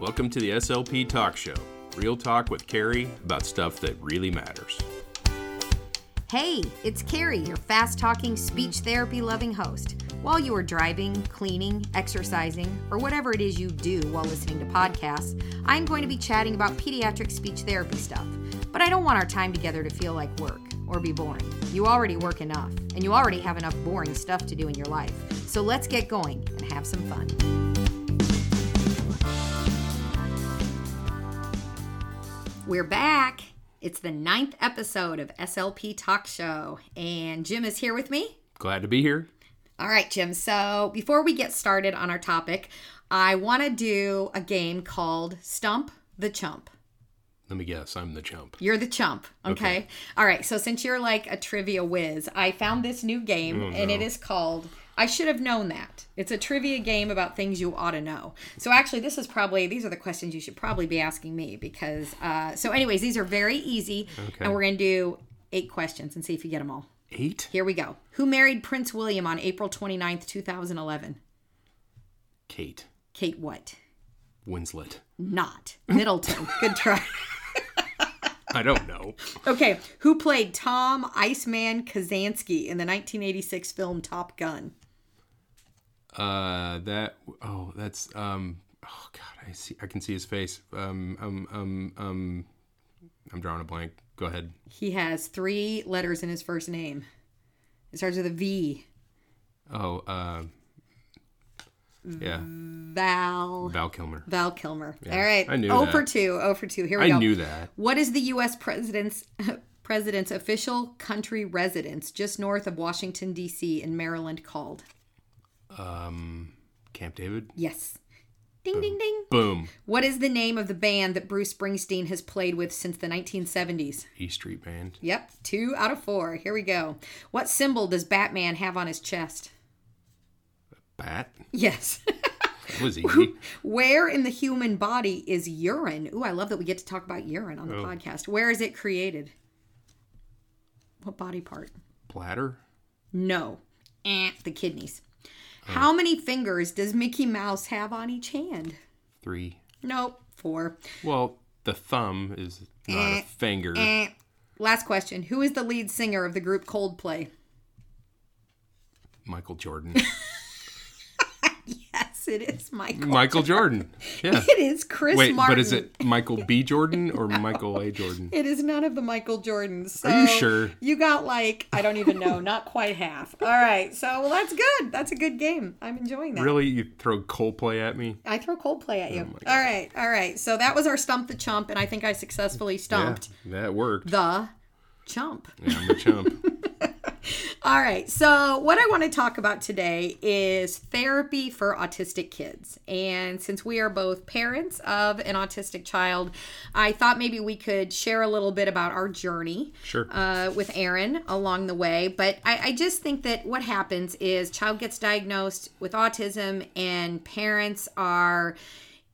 Welcome to the SLP Talk Show. Real talk with Cari about stuff that really matters. Hey, it's Cari, your fast talking, speech therapy loving host. While you are driving, cleaning, exercising, or whatever it is you do while listening to podcasts, I'm going to be chatting about pediatric speech therapy stuff. But I don't want our time together to feel like work or be boring. You already work enough, and you already have enough boring stuff to do in your life. So let's get going and have some fun. We're back. It's the ninth episode of SLP Talk Show, and Jim is here with me. Glad to be here. All right, Jim. So before we get started on our topic, I want to do a game called Stump the Chump. Let me guess, I'm the chump. You're the chump, okay? Okay. All right, so since you're like a trivia whiz, I found this new game Oh, and it is called I Should Have Known That. It's a trivia game about things you ought to know. So actually, this is probably, these are the questions you should probably be asking me because, uh, so anyways, these are very easy Okay. and we're going to do eight questions and see if you get them all. Eight? Here we go. Who married Prince William on April 29th, 2011? Kate Kate what? Winslet. Not. Middleton. Good try. I don't know. Okay, who played Tom Iceman Kazansky in the 1986 film Top Gun? Uh, that. Oh, that's. Um. Oh God, I see. I can see his face. Um. Um. Um. Um. I'm drawing a blank. Go ahead. He has three letters in his first name. It starts with a V. Oh. Uh. Yeah. Val. Val Kilmer. Val Kilmer. All right. I knew oh that. for 2. Oh for 2. Here we I go. knew that. What is the U.S. president's president's official country residence just north of Washington D.C. in Maryland called? Um. Camp David. Yes. Ding ding ding. Boom. What is the name of the band that Bruce Springsteen has played with since the 1970s? E Street Band. Yep, two out of four. Here we go. What symbol does Batman have on his chest? Bat. Yes. That was easy. Where in the human body is urine? Ooh, I love that we get to talk about urine on the podcast. Where is it created? What body part? Bladder. No. Eh, the kidneys. How many fingers does Mickey Mouse have on each hand? Three. Nope, four. Well, the thumb is not a finger. Eh. Last question. Who is the lead singer of the group Coldplay? Michael Jordan. It is Michael. Michael Jordan. Yeah. It is Chris Wait, Martin. but is it Michael B. Jordan or Michael A. Jordan? It is none of the Michael Jordans. So Are you sure? You got like I don't even know, not quite half. All right, so well that's good. That's a good game. I'm enjoying that. Really? You throw Coldplay at me? I throw Coldplay at oh you. Oh all right, all right. So that was our stump the chump, and I think I successfully stumped Yeah, that worked. the chump. Yeah, I'm the chump. All right. So, what I want to talk about today is therapy for autistic kids. And since we are both parents of an autistic child, I thought maybe we could share a little bit about our journey Sure. uh, with Aaron along the way. But I, I just think that what happens is child gets diagnosed with autism, and parents are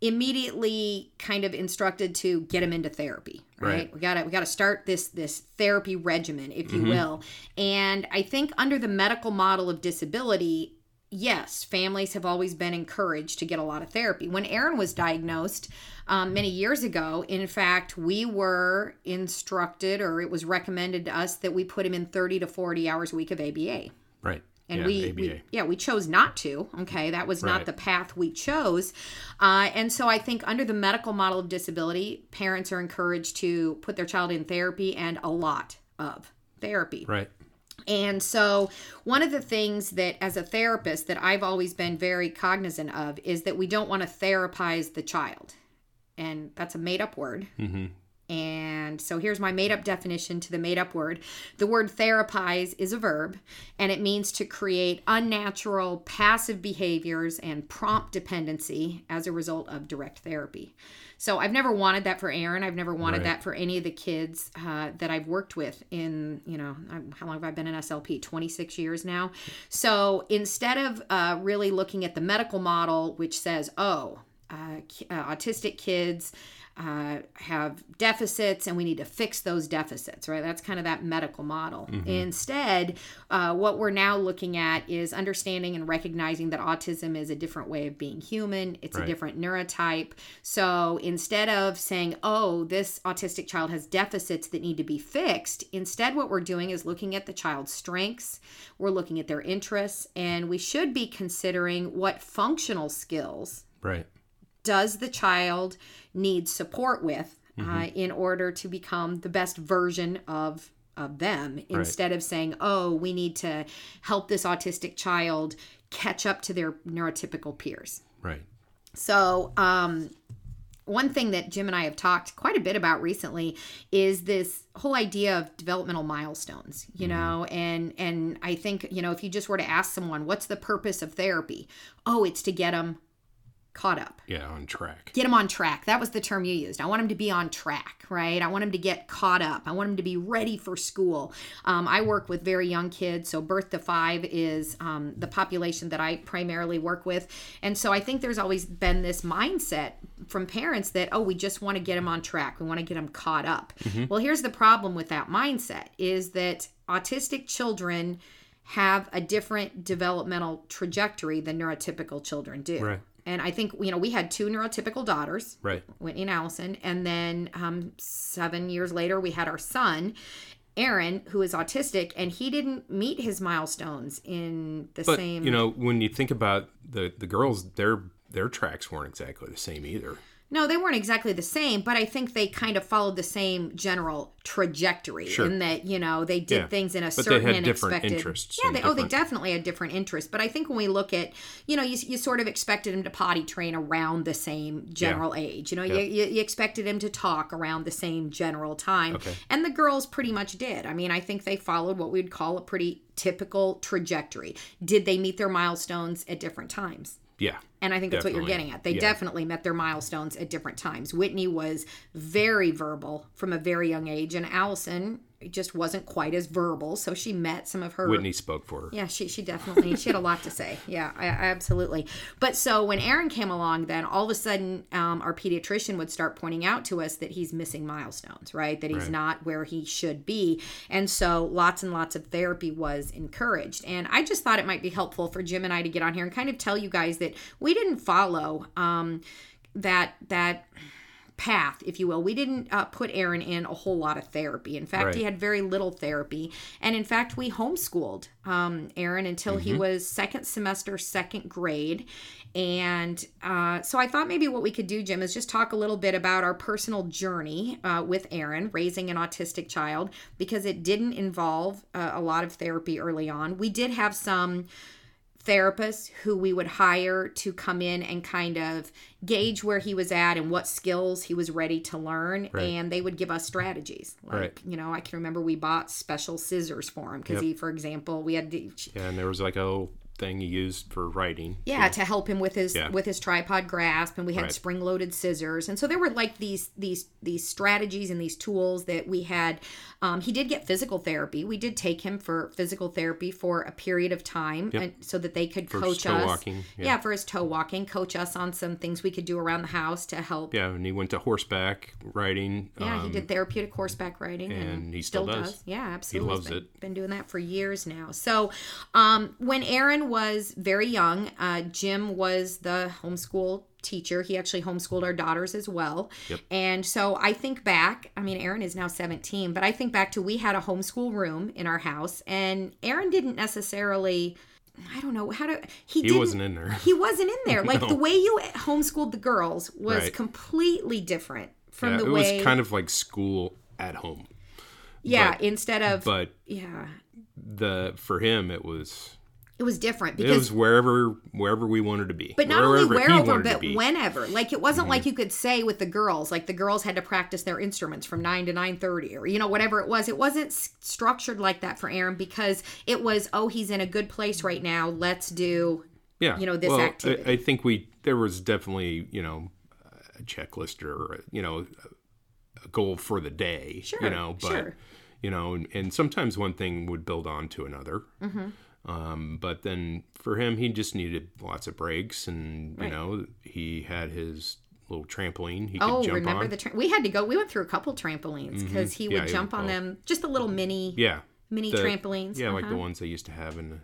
immediately kind of instructed to get him into therapy right, Right. we gotta we gotta start this this therapy regimen if you will. And i think under the medical model of disability yes families have always been encouraged to get a lot of therapy. When aaron was diagnosed um, many years ago in fact we were instructed or it was recommended to us that we put him in 30 to 40 hours a week of aba right. And yeah, we, we yeah we chose not to okay that was not the path we chose uh, and so i think under the medical model of disability parents are encouraged to put their child in therapy and a lot of therapy right. and so, one of the things that, as a therapist, that I've always been very cognizant of is that we don't want to therapize the child. And that's a made up word. Mm-hmm. And so, here's my made up definition to the made up word the word therapize is a verb, and it means to create unnatural, passive behaviors and prompt dependency as a result of direct therapy. So I've never wanted that for Aaron. I've never wanted Right. that for any of the kids uh, that I've worked with in, you know, how long have I been in SLP? 26 years now. So instead of uh, really looking at the medical model, which says, oh, uh, uh, autistic kids uh, have deficits and we need to fix those deficits, right? That's kind of that medical model. Instead, uh, what we're now looking at is understanding and recognizing that autism is a different way of being human, it's a different neurotype. So instead of saying, oh, this autistic child has deficits that need to be fixed, instead, what we're doing is looking at the child's strengths, we're looking at their interests, and we should be considering what functional skills Right. Does the child need support with uh, in order to become the best version of of them? Instead of saying oh we need to help this autistic child catch up to their neurotypical peers. Right. so, um, one thing that Jim and I have talked quite a bit about recently is this whole idea of developmental milestones, you know, and and I think, you know, if you just were to ask someone, what's the purpose of therapy? Oh, it's to get them caught up Yeah. On track. get him on track. That was the term you used. I want him to be on track, right? I want him to get caught up. I want him to be ready for school. Um, I work with very young kids, so birth to five is um, the population that I primarily work with. And so I think there's always been this mindset from parents that, oh, we just want to get him on track. We want to get him caught up. Well, here's the problem with that mindset is that autistic children have a different developmental trajectory than neurotypical children do. Right. And I think, you know, we had two neurotypical daughters, Right. Whitney and Allison. And then um, seven years later, we had our son, Aaron, who is autistic, and he didn't meet his milestones in the But same. you know, when you think about the the girls, their their tracks weren't exactly the same either. No, they weren't exactly the same, but I think they kind of followed the same general trajectory Sure. in that, you know, they did Yeah. things in a But they certain had and different expected. interests Yeah, and they, oh, they definitely had different interests. But I think when we look at, you know, you, you sort of expected him to potty train around the same general age. You know, you, you, you expected him to talk around the same general time. Okay. And the girls pretty much did. I mean, I think they followed what we'd call a pretty typical trajectory. Did they meet their milestones at different times? Yeah. And I think that's what you're getting at. They Yeah. definitely met their milestones at different times. Whitney was very verbal from a very young age, and Allison just wasn't quite as verbal. So she met some of her. Whitney spoke for her. Yeah, she she definitely she had a lot to say. Yeah, I, I absolutely. But so when Aaron came along, then all of a sudden, um, our pediatrician would start pointing out to us that he's missing milestones, right? That he's Right. not where he should be, and so lots and lots of therapy was encouraged. And I just thought it might be helpful for Jim and I to get on here and kind of tell you guys that we didn't follow um, that that path, if you will. We didn't uh, put Aaron in a whole lot of therapy. In fact, he had very little therapy. And in fact, we homeschooled um, Aaron until he was second semester, second grade. And uh, so I thought maybe what we could do, Jim, is just talk a little bit about our personal journey uh, with Aaron, raising an autistic child, because it didn't involve uh, a lot of therapy early on. We did have some therapists who we would hire to come in and kind of gauge where he was at and what skills he was ready to learn Right. and they would give us strategies like Right. you know i can remember we bought special scissors for him because Yep. he for example we had to Yeah, and there was like a little thing he used for writing. yeah to help him with his Yeah. with his tripod grasp and we had Right. spring loaded scissors and so there were like these these these strategies and these tools that we had um, he did get physical therapy we did take him for physical therapy for a period of time and so that they could For coach toe us walking, yeah. yeah. for his toe walking coach us on some things we could do around the house to help Yeah, and he went to horseback riding. yeah, he um, did therapeutic horseback riding, and, and he still does. Yeah, absolutely. loves He's been, it. Been doing that for years now. So, um, when Aaron was very young, uh, Jim was the homeschool teacher. He actually homeschooled our daughters as well. Yep. And so I think back. I mean, Aaron is now 17, but I think back to we had a homeschool room in our house, and Aaron didn't necessarily. I don't know how to. He, He didn't, wasn't in there. He wasn't in there. Like No. the way you homeschooled the girls was Right. completely different from Yeah, the it way. It was kind of like school at home. Yeah, But- instead of But yeah, the for him it was it was different because it was wherever wherever we wanted to be. but not only wherever but. Mm-hmm. whenever. Like it wasn't like you could say with the girls, like the girls had to practice their instruments from 9 to 9:30 or you know whatever it was. It wasn't s- structured like that for Aaron because it was oh, he's in a good place right now. Let's do yeah, you know, this well, I- activity. I, think we there was definitely you know a checklist or you know a goal for the day. Sure, you know, but sure. you know, and, and sometimes one thing would build on to another. Mm-hmm. Um, but then for him, he just needed lots of breaks, and you know, he had his little trampoline he could Oh, jump remember on. the tra- we had to go. We went through a couple trampolines because he Yeah, would he jump would on go. them, just the little mini yeah, mini the- trampolines. yeah, like the uh-huh. ones they used to have in the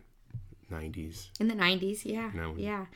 '90s. in the nineties. Yeah, No. yeah.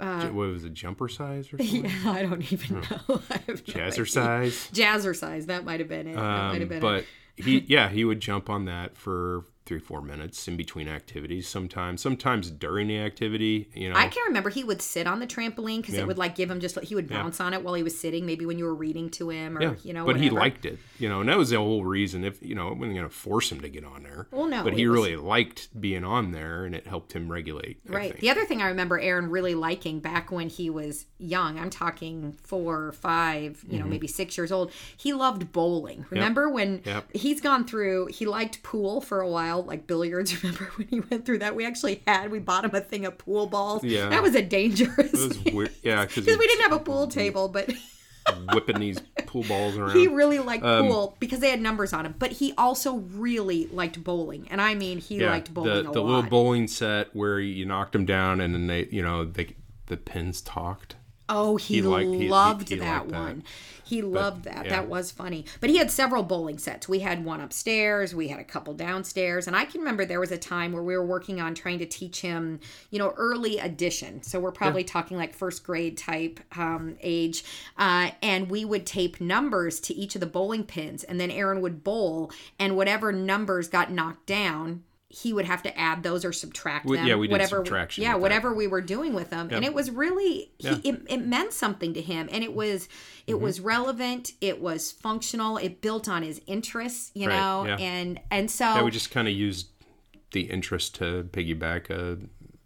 J- what was it, jumper size or something? Yeah, I don't even know. I have no Jazzercise. idea. Jazzercise. That might have been it. that might Um, have been but it. he, yeah, he would jump on that for three, four minutes in between activities. Sometimes, sometimes during the activity, you know. I can remember he would sit on the trampoline because Yeah. it would like give him just he would bounce on it while he was sitting. Maybe when you were reading to him or yeah, you know. but he liked it, you know, and that was the whole reason. If you know, I wasn't going to force him to get on there. Well, no, but he was- really liked being on there, and it helped him regulate. Right. The other thing I remember Aaron really liking back when he was young, I'm talking four, five, you know, maybe six years old, he loved bowling. Remember when Mm-hmm. Yep. he's gone through, he liked pool for a while, like billiards. Remember when he went through that? We actually had, we bought him a thing of pool balls. Yeah. That was a dangerous. Was weird. Yeah, because we didn't have a pool table, but whipping these pool balls around. he really liked Um, pool because they had numbers on them. But he also really liked bowling, and I mean, he yeah, liked bowling the, the little bowling set where you knocked them down, and then they, you know, they the pins talked. Oh, he, He liked- loved he- he that one. He loved that. yeah. That was funny. But he had several bowling sets. We had one upstairs, we had a couple downstairs, and I can remember there was a time where we were working on trying to teach him, you know, early addition. So we're probably talking like first grade type um, age, uh, and we would tape numbers to each of the bowling pins, and then Aaron would bowl, and whatever numbers got knocked down. He would have to add those or subtract them. yeah, we did whatever, subtraction Yeah, with that. whatever we were doing with them, and it was really he, Yeah. it, it meant something to him and it was it Mm-hmm. was relevant it was functional it built on his interests you Right, know yeah. and and so Yeah, we just kind of used the interest to piggyback a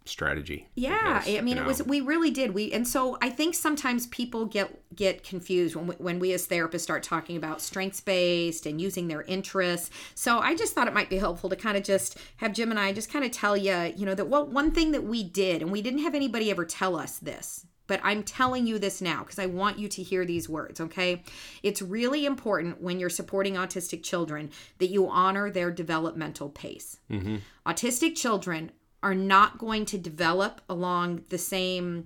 strategy. yeah guess, i mean you it was we really did we and so i think sometimes people get get confused when we, when we as therapists start talking about strengths based and using their interests so i just thought it might be helpful to kind of just have jim and i just kind of tell you you know that what one thing that we did and we didn't have anybody ever tell us this but I'm telling you this now because I want you to hear these words, okay? It's really important when you're supporting autistic children that you honor their developmental pace. Mm-hmm. Autistic children are not going to develop along the same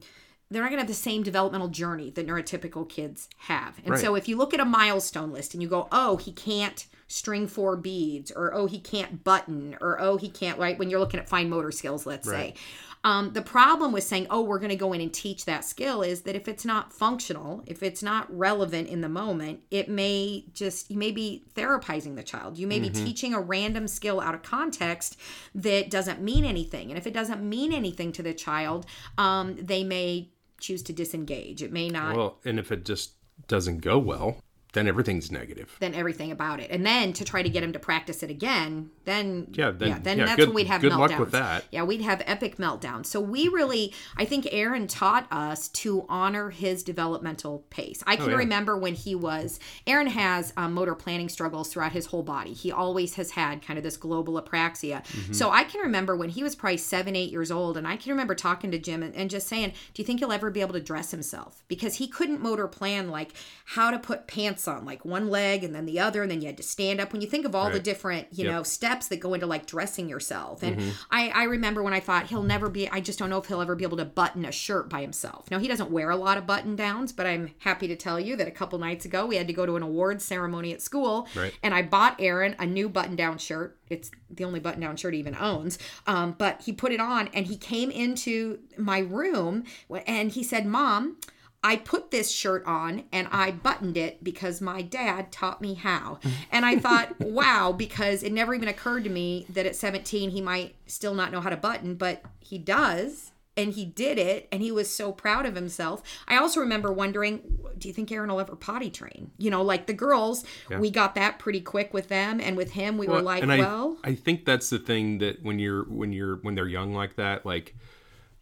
they're not going to have the same developmental journey that neurotypical kids have. And Right. so if you look at a milestone list and you go, "Oh, he can't string four beads," or "Oh, he can't button," or "Oh, he can't," right? When you're looking at fine motor skills, let's Right. say. Um, the problem with saying, "Oh, we're going to go in and teach that skill," is that if it's not functional, if it's not relevant in the moment, it may just you may be therapizing the child. You may be teaching a random skill out of context that doesn't mean anything, and if it doesn't mean anything to the child, um, they may choose to disengage. It may not. Well, and if it just doesn't go well, then everything's negative. then everything about it, and then to try to get him to practice it again, then Yeah, then- then yeah, that's good- when we'd have good meltdowns. luck with that. Yeah, we'd have epic meltdowns. So we really, I think Aaron taught us to honor his developmental pace. I can Oh, yeah. remember when he was. Aaron has um, motor planning struggles throughout his whole body. He always has had kind of this global apraxia. Mm-hmm. So I can remember when he was probably seven, eight years old, and I can remember talking to Jim and, and just saying, "Do you think he'll ever be able to dress himself?" Because he couldn't motor plan like how to put pants on, like one leg and then the other, and then you had to stand up. When you think of all the different, you Yep. know, steps that go into like dressing yourself, and Mm-hmm. I, I remember when I thought he'll never be. I just don't know if he'll ever be able to button a shirt by himself. Now he doesn't wear a lot of button downs, but I'm happy to tell you that a couple nights ago we had to go to an awards ceremony at school, Right. and I bought Aaron a new button down shirt. It's the only button down shirt he even owns. Um, but he put it on and he came into my room and he said, Mom, I put this shirt on and I buttoned it because my dad taught me how. And I thought, wow, because it never even occurred to me that at 17 he might still not know how to button, but he does. And he did it, and he was so proud of himself. I also remember wondering, do you think Aaron will ever potty train? You know, like the girls, we got that pretty quick with them, and with him, we were like, and I, well, I think that's the thing that when you're when you're when they're young like that, like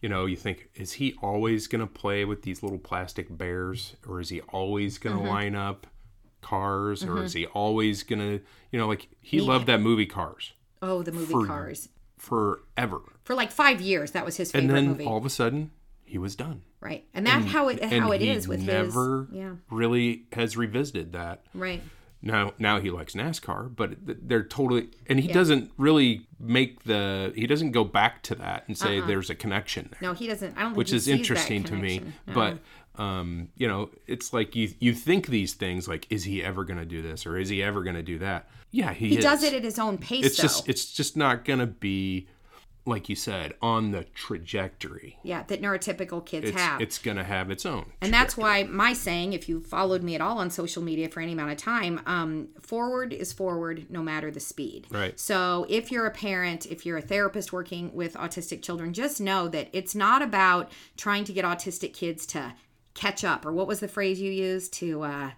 you know, you think, is he always gonna play with these little plastic bears, or is he always gonna Mm-hmm. line up cars, or is he always gonna, you know, like he loved that movie Cars oh, the movie for- Cars. forever, For like five years, that was his favorite and then movie, all of a sudden he was done. right? And that's how it And how it he is with never his, yeah, really has revisited that. right. Now now he likes NASCAR, but they're totally and he doesn't really make the he doesn't go back to that and say there's a connection there, No, he doesn't. I don't. Think which is interesting to me. No. But um, you know, it's like you you think these things like is he ever going to do this or is he ever going to do that? Yeah, he, he does it at his own pace, It's though. just it's just not going to be like you said on the trajectory. yeah, that neurotypical kids It's have. it's going to have its own. And that's why my saying, if you followed me at all on social media for any amount of time, um, forward is forward no matter the speed. Right. So if you're a parent, if you're a therapist working with autistic children, just know that it's not about trying to get autistic kids to catch up, or what was the phrase you used to. Uh,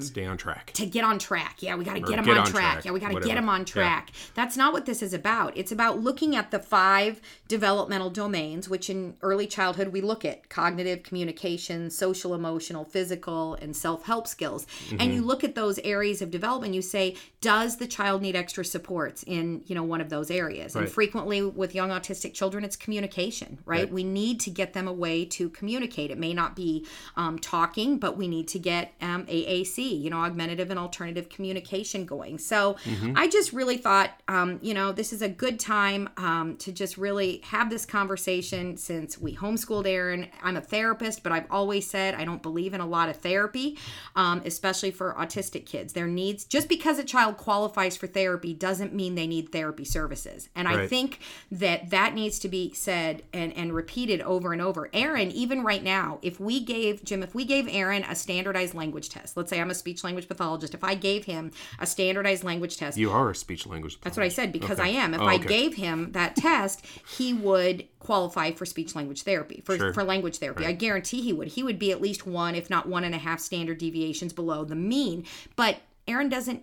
Stay on track. to get on track. Yeah, we got to get them on, on track. track, Yeah, we got to get them on Yeah. track. That's not what this is about. It's about looking at the five developmental domains, which in early childhood we look at cognitive, communication, social, emotional, physical, and self help skills. And Mm-hmm. you look at those areas of development, you say, does the child need extra supports in, you know, one of those areas? And frequently with young autistic children, it's communication, right? Right. We need to get them a way to communicate. It may not be um, talking, but we need to get um, AAC, you know, augmentative and alternative communication going. So I just really thought, um, you know, this is a good time um, to just really have this conversation since we homeschooled Aaron. I'm a therapist, but I've always said I don't believe in a lot of therapy, um, especially for autistic kids. Their needs, just because a child qualifies for therapy doesn't mean they need therapy services. And I think that that needs to be said and, and repeated over and over. Aaron, even right now, if we gave, Jim, if we gave Aaron a standardized language test, let's say I'm a speech language pathologist, if I gave him a standardized language test, You are a speech language. that's what I said because Okay. I am. If Oh, I gave him that test, he would qualify for speech language therapy, for, Sure. for language therapy. I guarantee he would. He would be at least one, if not one and a half standard deviations below the mean. But Aaron doesn't.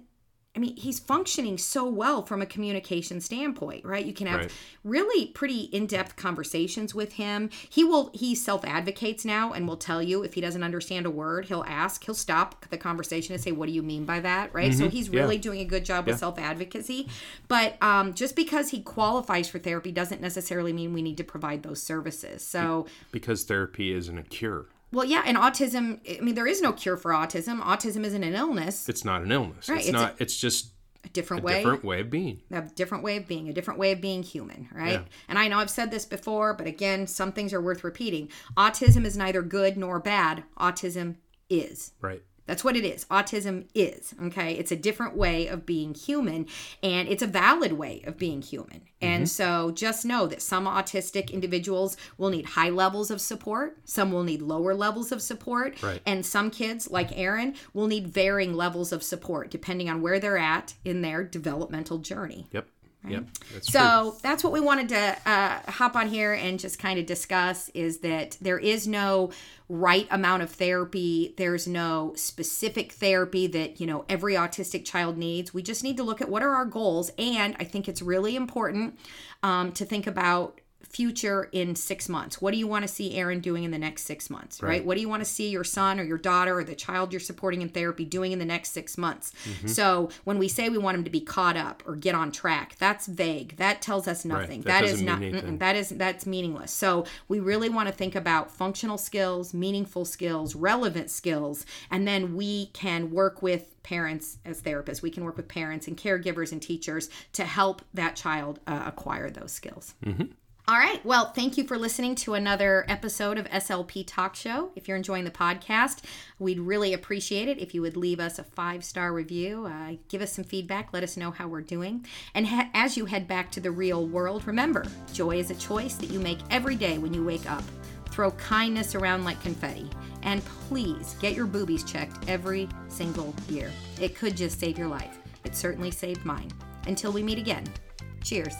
I mean, he's functioning so well from a communication standpoint, right? You can have Right. really pretty in-depth conversations with him. He will he self-advocates now and will tell you if he doesn't understand a word, he'll ask, he'll stop the conversation and say, "What do you mean by that?" Right? So he's Mm-hmm. Yeah. really doing a good job with self-advocacy. But um, just because he qualifies for therapy doesn't necessarily mean we need to provide those services. So because therapy isn't a cure. Well, yeah, and autism, I mean, there is no cure for autism. Autism isn't an illness, It's not an illness. Right, It's, it's a- not. it's just a different a way. different way of being. a different way of being, a different way of being human, right? Yeah. And I know I've said this before, but again, some things are worth repeating. Autism is neither good nor bad. Autism is. Right. That's what it is. Autism is, okay? It's a different way of being human and it's a valid way of being human. And mm-hmm. so just know that some autistic individuals will need high levels of support, some will need lower levels of support, Right. and some kids like Aaron will need varying levels of support depending on where they're at in their developmental journey. Yep. Yep. That's true. So that's what we wanted to uh, hop on here and just kind of discuss is that there is no right amount of therapy. There's no specific therapy that, you know, every autistic child needs. We just need to look at what are our goals. And I think it's really important um, to think about future in six months. What do you want to see Aaron doing in the next six months, right? Right. What do you want to see your son or your daughter or the child you're supporting in therapy doing in the next six months? Mm-hmm. So when we say we want him to be caught up or get on track, that's vague. That tells us nothing. That that is not that is that's meaningless. So we really want to think about functional skills, meaningful skills, relevant skills, and then we can work with parents as therapists. We can work with parents and caregivers and teachers to help that child uh, acquire those skills. All right. Well, thank you for listening to another episode of SLP Talk Show. If you're enjoying the podcast, we'd really appreciate it if you would leave us a five star review. Uh, give us some feedback. Let us know how we're doing. And ha- as you head back to the real world, remember joy is a choice that you make every day when you wake up. Throw kindness around like confetti. And please get your boobies checked every single year. It could just save your life. It certainly saved mine. Until we meet again, cheers.